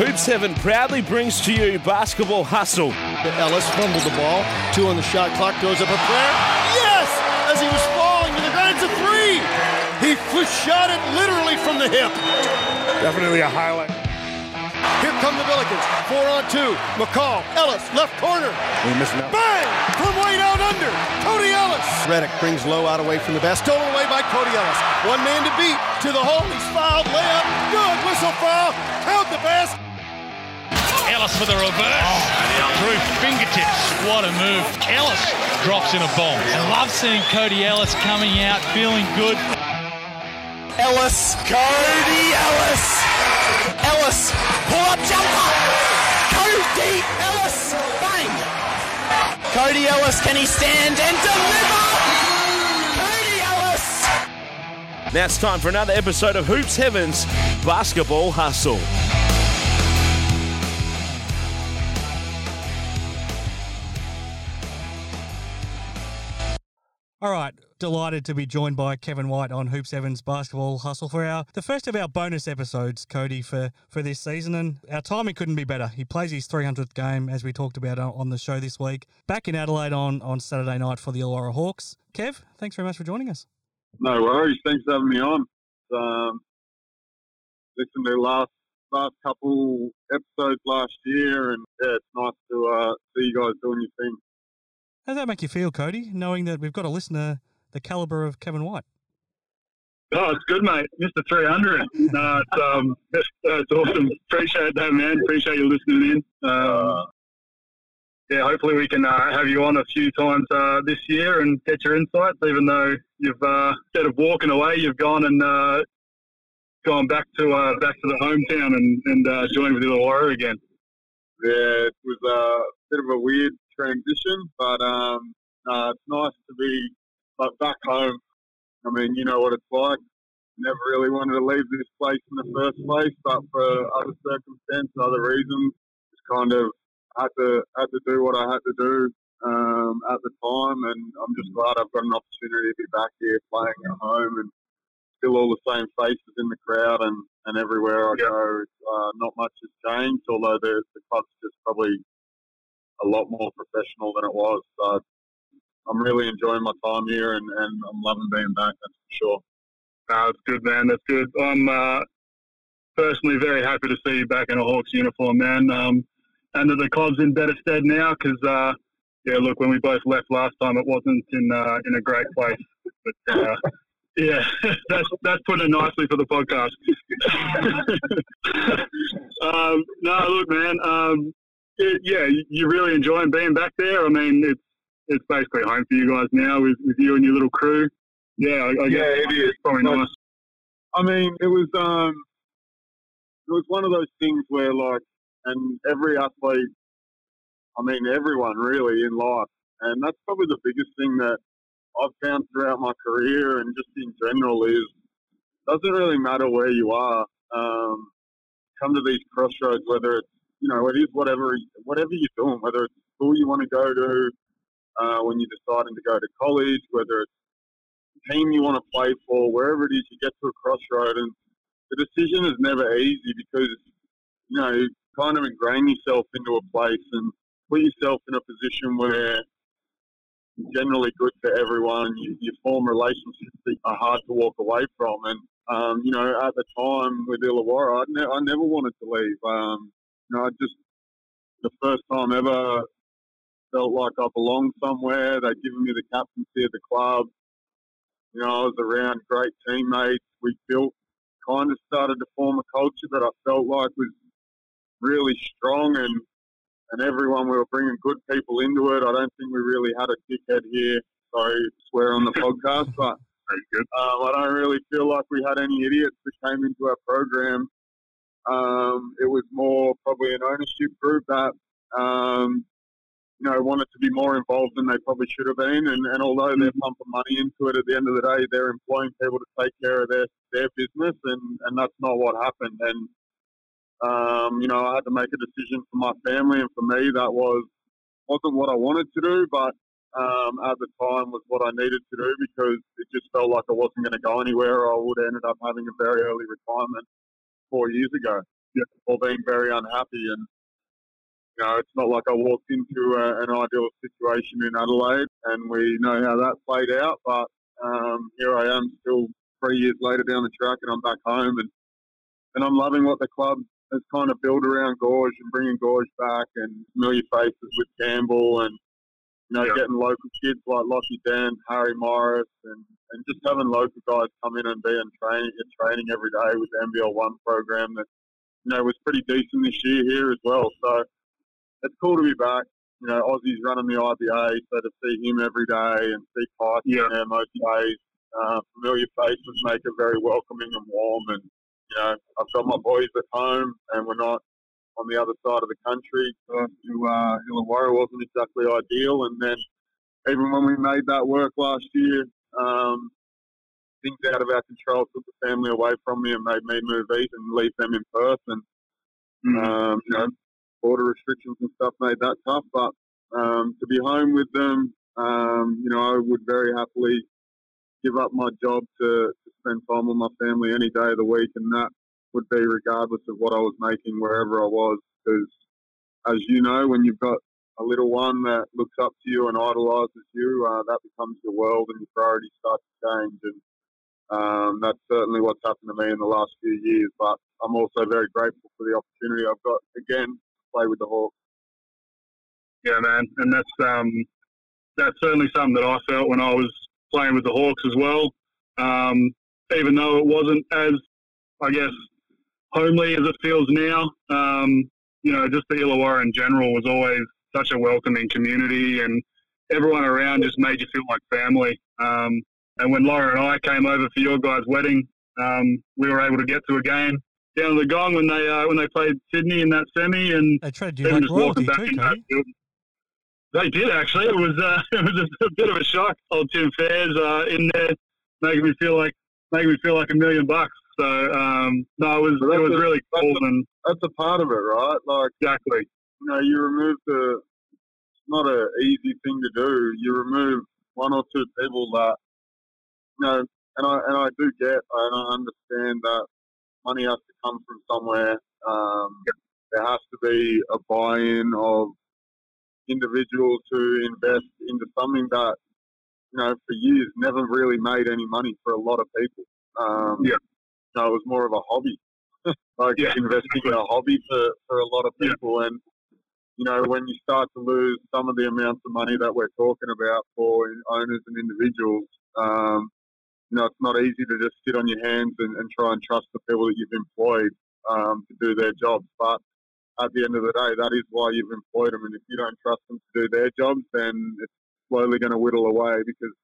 Hoop 7 proudly brings to you Basketball Hustle. Ellis fumbled the ball. Two on the shot clock. Throws up a prayer. Yes! As he was falling to the ground, it's a three. He shot it literally from the hip. Definitely a highlight. Here come the Billikens. Four on two. McCall. Ellis. Left corner. We missing out. Bang! From way down under. Cody Ellis. Reddick brings low out away from the best. Stolen away by Cody Ellis. One man to beat. To the hole. He's fouled. Layup. Good. Whistle foul. Count the best. Ellis for the reverse. Through fingertips. What a move. Ellis drops in a bomb. I love seeing Cody Ellis coming out feeling good. Ellis. Cody Ellis. Ellis. Pull up jumper. Cody Ellis. Bang. Cody Ellis, can he stand and deliver? Cody Ellis. Now it's time for another episode of Hoop 7's Basketball Hustle. All right, delighted to be joined by Kevin White on Hoop Sevens Basketball Hustle for our the first of our bonus episodes, Cody, for for this season, and our timing couldn't be better. He plays his 300th game, as we talked about on the show this week, back in Adelaide on on Saturday night for the Illawarra Hawks. Kev, thanks very much for joining us. No worries. Thanks for having me on. Um, listened to last last couple episodes last year, and yeah, it's nice to uh, see you guys doing your thing. How does that make you feel, Cody, knowing that we've got a listener the caliber of Kevin White? Oh, it's good, mate. Mr. 300. No, it's, um, it's, it's awesome. Appreciate that, man. Appreciate you listening in. Uh, yeah, hopefully we can uh, have you on a few times uh, this year and get your insights, even though you've, uh, instead of walking away, you've gone and uh, gone back to uh, back to the hometown and, and uh, joined with the Illawarra again. Yeah, it was a bit of a weird transition, but um, uh, it's nice to be like back home. I mean, you know what it's like. Never really wanted to leave this place in the first place, but for other circumstances, other reasons, just kind of had to had to do what I had to do um, at the time, and I'm just glad I've got an opportunity to be back here playing at home and still all the same faces in the crowd and, and everywhere I Yeah. go. Uh, not much has changed, although the, the club's just probably a lot more professional than it was. So I'm really enjoying my time here and, and I'm loving being back, that's for sure. No, it's good, man. That's good. I'm uh, personally very happy to see you back in a Hawks uniform, man. Um, and that the club's in better stead now because, uh, yeah, look, when we both left last time, it wasn't in uh, in a great place. But uh, yeah, that's that's putting it nicely for the podcast. um, no, look, man. Um, it, yeah, you- you're really enjoying being back there. I mean, it's it's basically home for you guys now with, with you and your little crew. Yeah, I, I guess Yeah, it is. it's probably nice. I mean, it was um, it was one of those things where like, and every athlete, I mean, everyone really in life, and that's probably the biggest thing that I've found throughout my career and just in general is doesn't really matter where you are. Um, come to these crossroads, whether it's you know it is whatever whatever you're doing, whether it's school you want to go to, uh, when you're deciding to go to college, whether it's team you want to play for, wherever it is, you get to a crossroad, and the decision is never easy because you know you kind of ingrain yourself into a place and put yourself in a position where generally good for everyone. You, you form relationships that are hard to walk away from, and um, you know at the time with Illawarra, I, ne- I never wanted to leave. Um, know, I just the first time ever felt like I belonged somewhere. They'd given me the captaincy of the club you know, I was around great teammates. We built, kind of started to form a culture that I felt like was really strong and, and everyone, we were bringing good people into it. I don't think we really had a dickhead here. Sorry, swear on the podcast, but um, I don't really feel like we had any idiots that came into our program. Um, it was more probably an ownership group that, um, you know, wanted to be more involved than they probably should have been. And, and although they're pumping money into it, at the end of the day, they're employing people to take care of their, their business, and, and that's not what happened. And, um, you know, I had to make a decision for my family, and for me, that was wasn't what I wanted to do, but um, at the time was what I needed to do because it just felt like I wasn't going to go anywhere. I would have ended up having a very early retirement four years ago. yeah. or being very unhappy. And you know, it's not like I walked into a, an ideal situation in Adelaide, and we know how that played out. But um, here I am, still three years later down the track, and I'm back home, and and I'm loving what the club has kind of built around Goorj and bringing Goorj back, and familiar faces with Campbell, and you know, getting local kids like Lockie Dan, Harry Morris, and, and just having local guys come in and be in training, in training every day with the NBL One program that you know was pretty decent this year here as well. So it's cool to be back. You know, Aussie's running the IBA, so to see him every day and see Tyson yeah. there most days, uh, familiar faces make it very welcoming and warm. And you know, I've got my boys at home, and we're not on the other side of the country. So to uh, Illawarra wasn't exactly ideal, and then even when we made that work last year, um, things out of our control took the family away from me and made me move east and leave them in Perth. And mm. um, you know, border restrictions and stuff made that tough. But um, to be home with them, um, you know, I would very happily give up my job to, to spend time with my family any day of the week, and that would be regardless of what I was making wherever I was. Because, as you know, when you've got a little one that looks up to you and idolises you, uh, that becomes your world, and your priorities start to change. And um, that's certainly what's happened to me in the last few years. But I'm also very grateful for the opportunity I've got again to play with the Hawks. Yeah, man, and that's um, that's certainly something that I felt when I was playing with the Hawks as well. Um, even though it wasn't as, I guess, homely as it feels now. Um, you know, just the Illawarra in general was always such a welcoming community, and everyone around just made you feel like family. Um, and when Laura and I came over for your guys' wedding, um, we were able to get to a game down the gong when they uh, when they played Sydney in that semi, and they treated you like royalty too. They did actually. It was uh, it was a, a, bit of a shock. Old Tim Fairs uh, in there, making me feel like making me feel like a million bucks. So um, no, it was so it was a, really cool. And that's a part of it, right? Like exactly. You know, you remove the. It's not an easy thing to do. You remove one or two people that, you know, and I and I do get and I understand that money has to come from somewhere. Um, there has to be a buy-in of individuals who invest into something that, you know, for years never really made any money for a lot of people. Um, yeah. Know, it was more of a hobby, like yeah. investing in a hobby for, for a lot of people. Yeah. And, you know, when you start to lose some of the amounts of money that we're talking about for owners and individuals, um, you know, it's not easy to just sit on your hands and, and try and trust the people that you've employed um, to do their jobs. But at the end of the day, that is why you've employed them. And if you don't trust them to do their jobs, then it's slowly going to whittle away because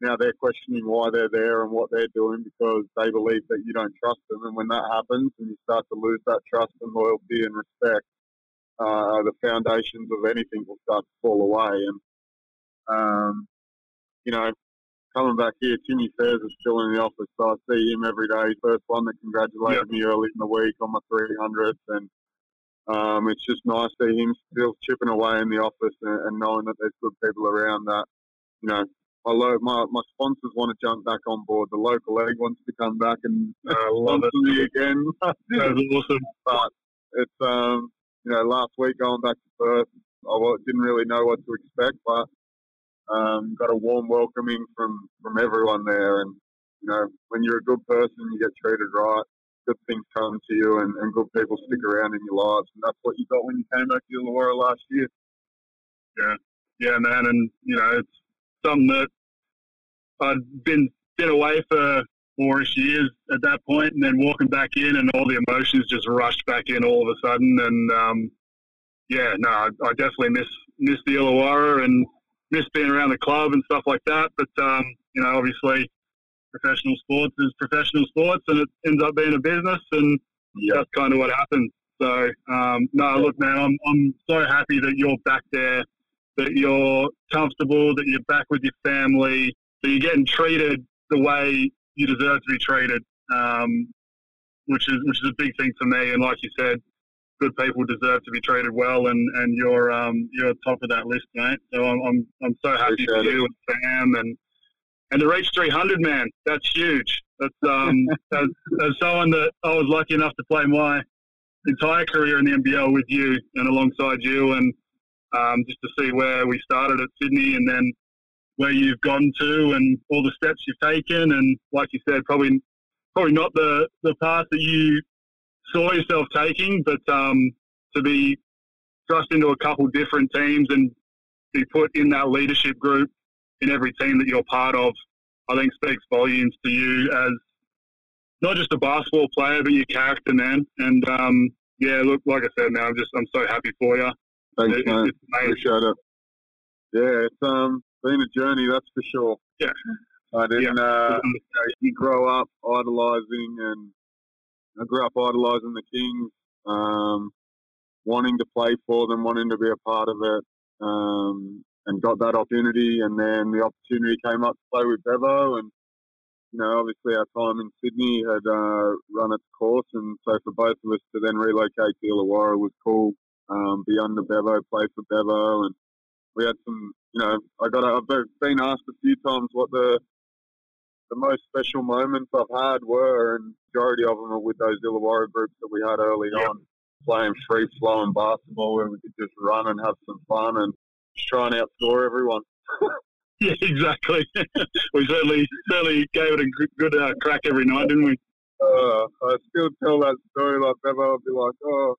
now they're questioning why they're there and what they're doing because they believe that you don't trust them. And when that happens and you start to lose that trust and loyalty and respect, uh, the foundations of anything will start to fall away. And, um, you know, coming back here, Timmy Fairs is still in the office, so I see him every day. First one that congratulated yep. me early in the week on my 300s, and um, it's just nice to see him still chipping away in the office and, and, knowing that there's good people around that, you know, my, lo- my, my sponsors want to jump back on board. The local league wants to come back and uh, sponsor me again. That's awesome. But it's, um, you know, last week going back to Perth, I didn't really know what to expect, but um, got a warm welcoming from, from everyone there. And, you know, when you're a good person, you get treated right, good things come to you and, and good people stick around in your lives. And that's what you got when you came back to Illawarra last year. Yeah. Yeah, man. And, you know, it's something that I'd been, been away for four-ish years at that point and then walking back in and all the emotions just rushed back in all of a sudden. And, um, yeah, no, I, I definitely miss, miss the Illawarra and, miss being around the club and stuff like that. But um, you know, obviously, professional sports is professional sports, and it ends up being a business, and that's kind of what happens. So um, no, look, man, I'm I'm so happy that you're back there, that you're comfortable, that you're back with your family, you're getting treated the way you deserve to be treated. Um, which is which is a big thing for me. And like you said, good people deserve to be treated well, and, and you're um, you're top of that list, mate. So I'm I'm, I'm so happy Appreciate for you and Sam and and to reach 300, man, that's huge. That's um as, as someone that I was lucky enough to play my entire career in the NBL with you and alongside you, and um, just to see where we started at Sydney and then where you've gone to and all the steps you've taken. And like you said, probably probably not the, the path that you saw yourself taking, but um, to be thrust into a couple different teams and be put in that leadership group in every team that you're part of, I think speaks volumes to you as not just a basketball player, but your character, man. And um, yeah, look, like I said, man, I'm just I'm so happy for you. Thanks, it, mate. Appreciate it. Yeah, it's um been a journey, that's for sure. Yeah. I didn't. Yeah. Uh, you grow up idolizing, and I grew up idolizing the Kings, um, wanting to play for them, wanting to be a part of it, um, and got that opportunity. And then the opportunity came up to play with Bevo, and you know, obviously our time in Sydney had uh, run its course, and so for both of us to then relocate to Illawarra was cool. Um, be under Bevo, play for Bevo, and we had some. You know, I got. I've been asked a few times what the the most special moments I've had were, and majority of them are with those Illawarra groups that we had early yep. on, playing free flowing basketball where we could just run and have some fun and just try and outscore everyone. yeah, exactly. we certainly certainly gave it a good uh, crack every night, didn't we? Uh, I still tell that story like Bevo would be like, oh,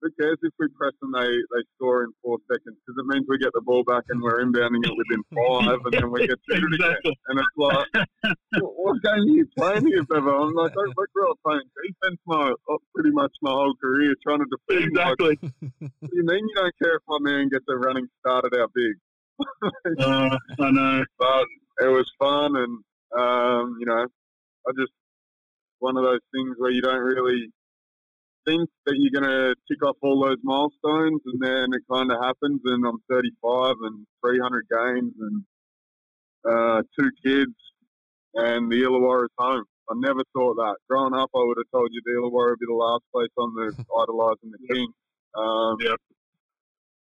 who cares if we press and they, they score in four seconds? Because it means we get the ball back and we're inbounding it within five, and then we get to it again. And it's like, what game are you playing here, Bevo? I'm like, I, grew up playing defense my oh, pretty much my whole career, trying to defend. Exactly. Like, what do you mean you don't care if my man gets a running start at our big? uh, I know. But it was fun, and um, you know, I just one of those things where you don't really think that you're going to tick off all those milestones, and then it kind of happens, and I'm 35 and 300 games and uh, two kids, and the Illawarra is home. I never thought that. Growing up, I would have told you the Illawarra would be the last place on the idolising the King. Um, yep.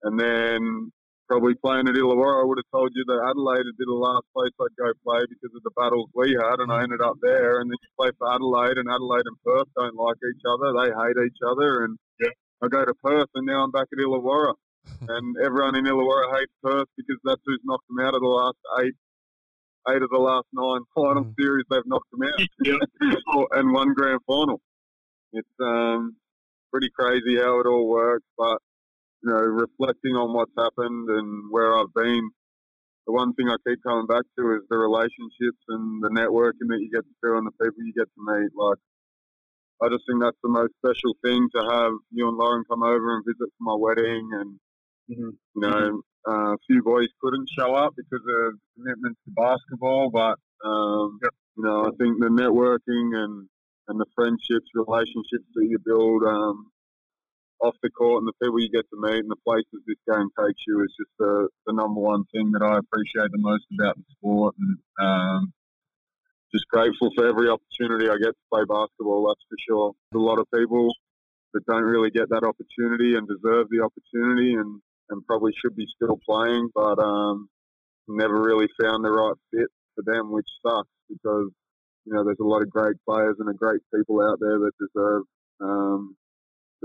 And then probably playing at Illawarra, I would have told you that Adelaide would be the last place I'd go play because of the battles we had, and I ended up there. And then you play for Adelaide, and Adelaide and Perth don't like each other; they hate each other. And yeah. I go to Perth, and now I'm back at Illawarra, and everyone in Illawarra hates Perth because that's who's knocked them out of the last eight. Eight of the last nine final mm. series, they've knocked them out, and one grand final. It's um, pretty crazy how it all works, but you know, reflecting on what's happened and where I've been, the one thing I keep coming back to is the relationships and the networking that you get to do and the people you get to meet. Like, I just think that's the most special thing to have you and Lauren come over and visit for my wedding. And, mm-hmm. you know, uh, a few boys couldn't show up because of commitments to basketball, but, um, yep. you know, I think the networking and, and the friendships, relationships that you build, um, off the court and the people you get to meet and the places this game takes you is just the, the number one thing that I appreciate the most about the sport. And um, just grateful for every opportunity I get to play basketball, that's for sure. There's a lot of people that don't really get that opportunity and deserve the opportunity and, and probably should be still playing, but um, never really found the right fit for them, which sucks because, you know, there's a lot of great players and great people out there that deserve um,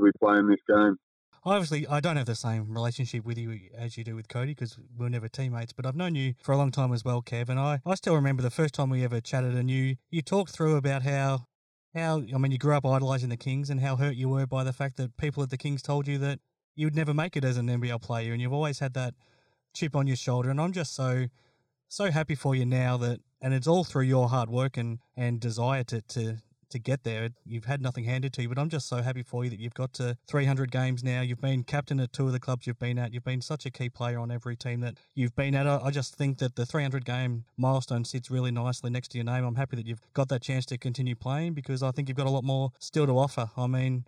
to be playing this game. Obviously, I don't have the same relationship with you as you do with Cody because we are never teammates, but I've known you for a long time as well, Kev. And I, I still remember the first time we ever chatted and you, you talked through about how, how, I mean, you grew up idolising the Kings and how hurt you were by the fact that people at the Kings told you that you would never make it as an NBL player. And you've always had that chip on your shoulder. And I'm just so, so happy for you now that, and it's all through your hard work and, and desire to, to, to get there. You've had nothing handed to you, but I'm just so happy for you that you've got to 300 games now. You've been captain at two of the clubs you've been at. You've been such a key player on every team that you've been at. I just think that the 300 game milestone sits really nicely next to your name. I'm happy that you've got that chance to continue playing because I think you've got a lot more still to offer. I mean,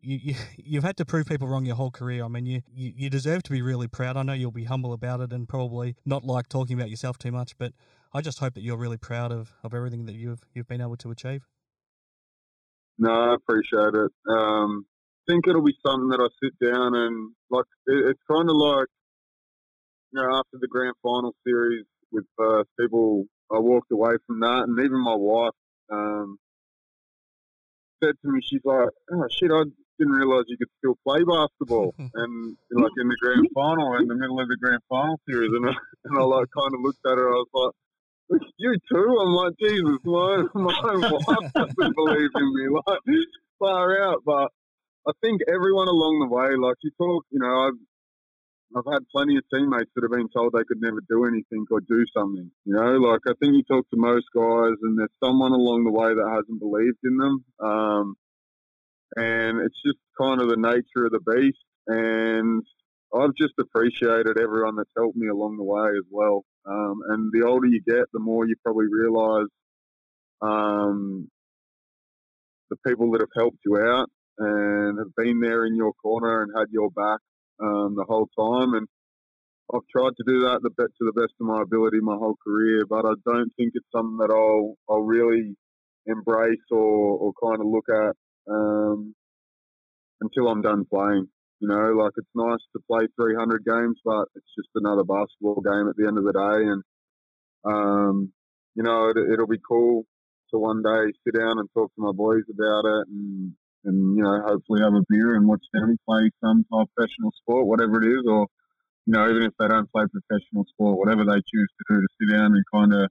you, you you've had to prove people wrong your whole career. I mean, you, you you deserve to be really proud. I know you'll be humble about it and probably not like talking about yourself too much, but I just hope that you're really proud of, of everything that you've you've been able to achieve. No, I appreciate it. Um, I think it'll be something that I sit down and like. It, it's kind of like you know after the grand final series with uh, people, I walked away from that, and even my wife um, said to me, she's like, "Oh shit, I didn't realise you could still play basketball. and like in the grand final, in the middle of the grand final series, and I, and I like kind of looked at her. I was like. You too. I'm like Jesus. My my wife doesn't believe in me. Like far out. But I think everyone along the way, like you talk, you know, I've I've had plenty of teammates that have been told they could never do anything or do something. You know, like I think you talk to most guys, and there's someone along the way that hasn't believed in them. Um, and it's just kind of the nature of the beast. And I've just appreciated everyone that's helped me along the way as well. Um, and the older you get, the more you probably realise um, the people that have helped you out and have been there in your corner and had your back um, the whole time. And I've tried to do that to the best of my ability my whole career, but I don't think it's something that I'll I'll really embrace or, or kind of look at um, until I'm done playing. You know, like it's nice to play 300 games, but it's just another basketball game at the end of the day. And, um, you know, it, it'll be cool to one day sit down and talk to my boys about it and, and you know, hopefully have a beer and watch them play some professional sport, whatever it is, or, you know, even if they don't play professional sport, whatever they choose to do to sit down and kind of,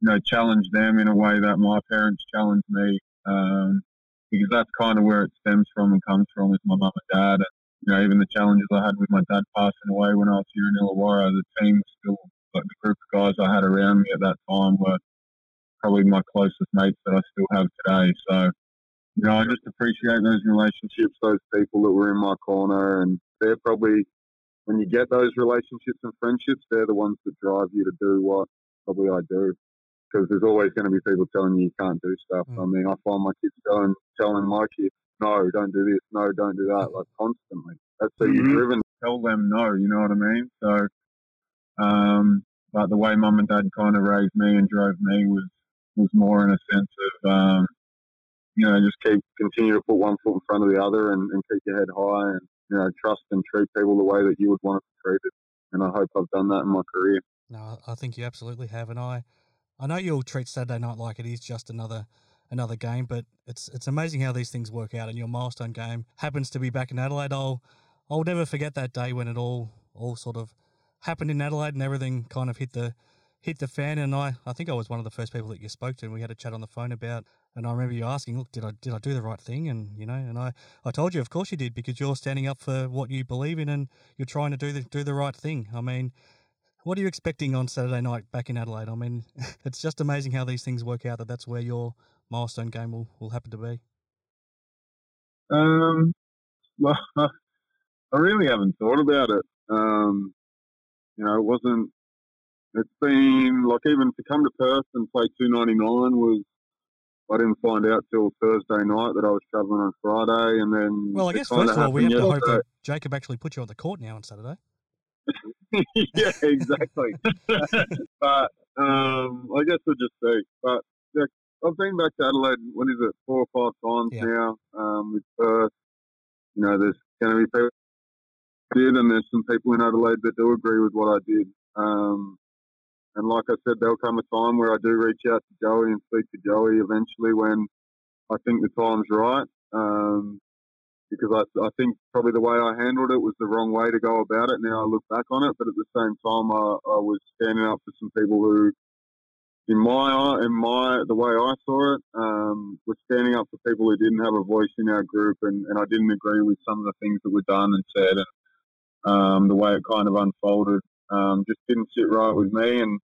you know, challenge them in a way that my parents challenged me. Um, because that's kind of where it stems from and comes from with my mum and dad. You know, even the challenges I had with my dad passing away when I was here in Illawarra, the team was still, like the group of guys I had around me at that time were probably my closest mates that I still have today. So, you know, I just appreciate those relationships, those people that were in my corner, and they're probably when you get those relationships and friendships, they're the ones that drive you to do what probably I do. Because there's always going to be people telling you you can't do stuff. Mm. I mean, I find my kids going telling my kids, "No, don't do this. No, don't do that." Like constantly. That's so mm-hmm. you're driven to tell them no. You know what I mean? So, um, but the way mum and dad kind of raised me and drove me was was more in a sense of um, you know just keep continue to put one foot in front of the other and, and keep your head high and you know trust and treat people the way that you would want to be treated. And I hope I've done that in my career. No, I think you absolutely have, and I I know you'll treat Saturday night like it is just another another game, but it's it's amazing how these things work out. And your milestone game happens to be back in Adelaide. I'll I'll never forget that day when it all all sort of happened in Adelaide and everything kind of hit the hit the fan. And I, I think I was one of the first people that you spoke to, and we had a chat on the phone about. And I remember you asking, "Look, did I did I do the right thing?" And you know, and I, I told you, of course you did, because you're standing up for what you believe in, and you're trying to do the do the right thing. I mean, what are you expecting on Saturday night back in Adelaide? I mean, it's just amazing how these things work out. That that's where your milestone game will, will happen to be. Um, well, I really haven't thought about it. Um, you know, it wasn't. It's been like even to come to Perth and play two ninety nine was. I didn't find out till Thursday night that I was travelling on Friday, and then. Well, I guess first of all, we have to hope that Jacob actually put you on the court now on Saturday. yeah, exactly. but um, I guess we'll just see. But I've been back to Adelaide. What is it? Four or five times yeah. now um, with Perth. You know, there's going to be people did, and there's some people in Adelaide that do agree with what I did. Um, and like I said, there'll come a time where I do reach out to Joey and speak to Joey eventually when I think the time's right. Um, because I, I think probably the way I handled it was the wrong way to go about it. Now I look back on it, but at the same time, I, I was standing up for some people who, in my in my the way I saw it, um, was standing up for people who didn't have a voice in our group, and, and I didn't agree with some of the things that were done and said, and um, the way it kind of unfolded um, just didn't sit right with me. And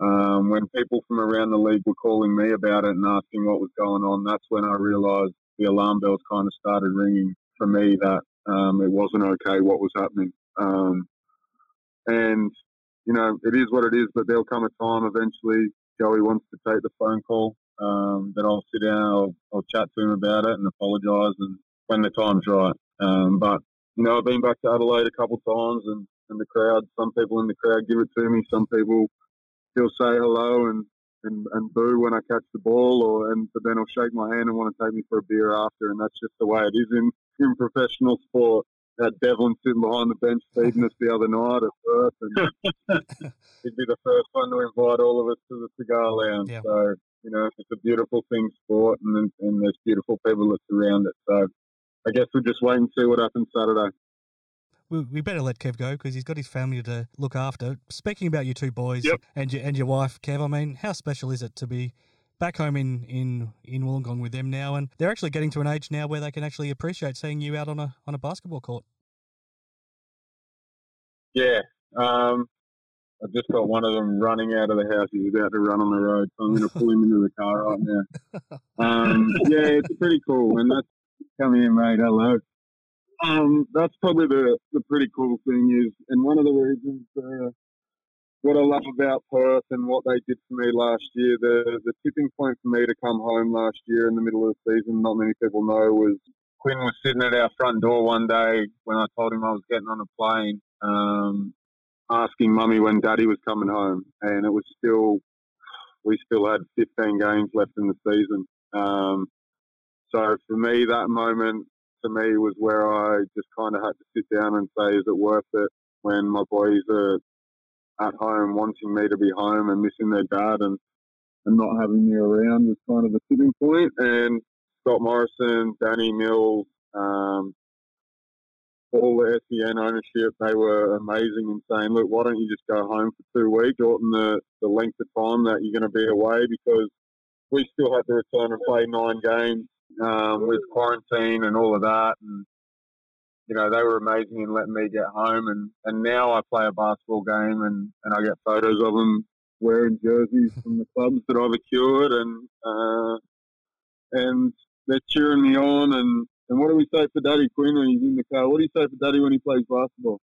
um, when people from around the league were calling me about it and asking what was going on, that's when I realised the alarm bells kind of started ringing for me that um, it wasn't okay what was happening. Um, and, you know, it is what it is, but there'll come a time eventually Joey wants to take the phone call um, that I'll sit down, I'll, I'll, chat to him about it and apologise and when the time's right. Um, but, you know, I've been back to Adelaide a couple of times and, and the crowd, some people in the crowd give it to me, some people he'll say hello and and, and boo when I catch the ball, or and but then he'll shake my hand and want to take me for a beer after, and that's just the way it is in in professional sport. Had Devlin sitting behind the bench feeding us the other night at Perth, and he'd be the first one to invite all of us to the cigar lounge. Yeah. So you know, it's a beautiful thing, sport, and and there's beautiful people that surround it. So I guess we'll just wait and see what happens Saturday. We, we better let Kev go because he's got his family to look after. Speaking about your two boys Yep. and your and your wife, Kev, I mean, how special is it to be back home in in in Wollongong with them now? And they're actually getting to an age now where they can actually appreciate seeing you out on a on a basketball court. Yeah. Um, I just got one of them running out of the house. He's about to run on the road, so I'm going to pull him into the car right now. Um, yeah, it's pretty cool, and that's come here, mate. Hello. Um, that's probably the the pretty cool thing is, and one of the reasons uh, what I love about Perth and what they did for me last year. The the tipping point for me to come home last year in the middle of the season, not many people know, was Quinn was sitting at our front door one day when I told him I was getting on a plane. Um, asking mummy when daddy was coming home and it was still we still had 15 games left in the season um, so for me that moment to me was where i just kind of had to sit down and say is it worth it when my boys are at home wanting me to be home and missing their dad and, and not having me around was kind of the tipping point and scott morrison danny mills um, all the SEN ownership, they were amazing in saying, look, why don't you just go home for two weeks, shorten the, the length of time that you're going to be away because we still had to return and play nine games um, with quarantine and all of that. And, you know, they were amazing in letting me get home. And, and now I play a basketball game and, and I get photos of them wearing jerseys from the clubs that I've acquired and, uh, and they're cheering me on and, and what do we say for Daddy Quinn when he's in the car? What do you say for Daddy when he plays basketball?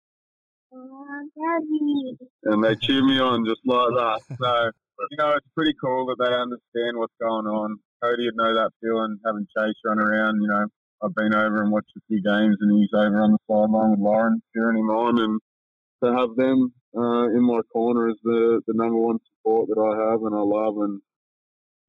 Daddy. And they cheer me on just like that. So, you know, it's pretty cool that they understand what's going on. Cody would know that feeling, having Chase run around. You know, I've been over and watched a few games, and he's over on the sideline with Lauren cheering him on. And to have them uh, in my corner is the, the number one support that I have and I love. And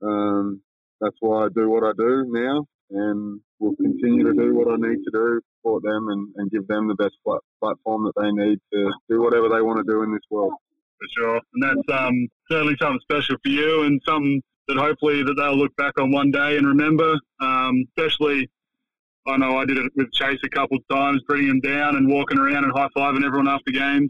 um, that's why I do what I do now and will continue to do what I need to do, support them and, and give them the best plat- platform that they need to do whatever they want to do in this world. for sure. And that's um, certainly something special for you and something that hopefully that they'll look back on one day and remember. Um, especially, I know I did it with Chase a couple of times, bringing him down and walking around and high fiving everyone after games.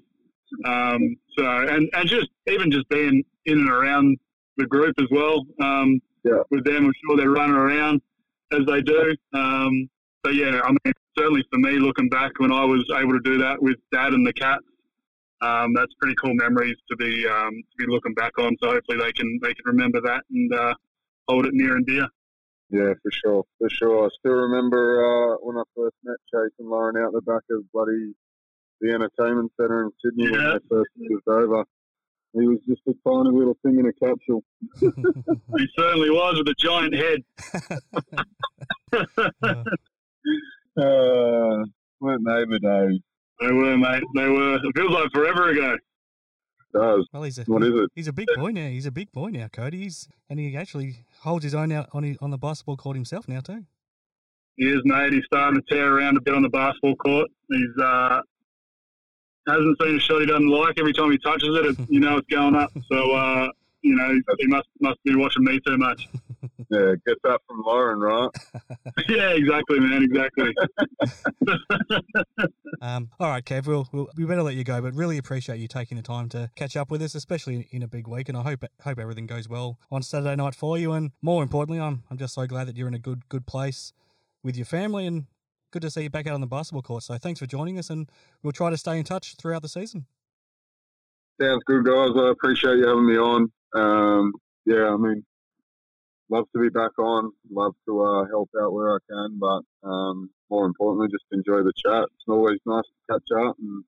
Um, so and and just even just being in and around the group as well. Um, Yeah. With them, I'm sure they're running around as they do. Um, so yeah, I mean, certainly for me, looking back when I was able to do that with Dad and the Cats, um, that's pretty cool memories to be um, to be looking back on. So hopefully they can they can remember that and uh, hold it near and dear. Yeah, for sure, for sure. I still remember uh, when I first met Chase and Lauren out the back of bloody the entertainment centre in Sydney Yeah. when they first moved over. He was just a tiny little thing in a capsule. He certainly was with a giant head. Uh, weren't they the days? They were, mate. They were. It feels like forever ago. Does. Well, he's a What is it? he's a big boy now. He's a big boy now, Cody. He's and he actually holds his own out on his, on the basketball court himself now too. He is, mate. He's starting to tear around a bit on the basketball court. He's uh, hasn't seen a shot he doesn't like. Every time he touches it, it you know it's going up. So uh, you know he must must be watching me too much. Yeah, get that from Lauren, right? yeah, exactly, man. Exactly. Um, all right, Kev, we'll, we'll we better let you go, but really appreciate you taking the time to catch up with us, especially in a big week. And I hope hope everything goes well on Saturday night for you. And more importantly, I'm I'm just so glad that you're in a good good place with your family, and good to see you back out on the basketball court. So thanks for joining us, and we'll try to stay in touch throughout the season. Sounds good, guys. I appreciate you having me on. Um, yeah, I mean, love to be back on. Love to uh, help out where I can, but um, more importantly, just enjoy the chat. It's always nice to catch up, and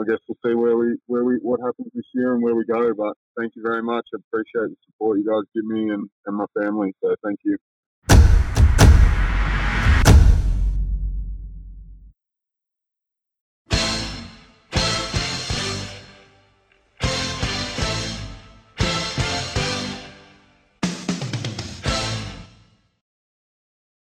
I guess we'll see where we where we what happens this year and where we go. But thank you very much. I appreciate the support you guys give me and, and my family. So thank you.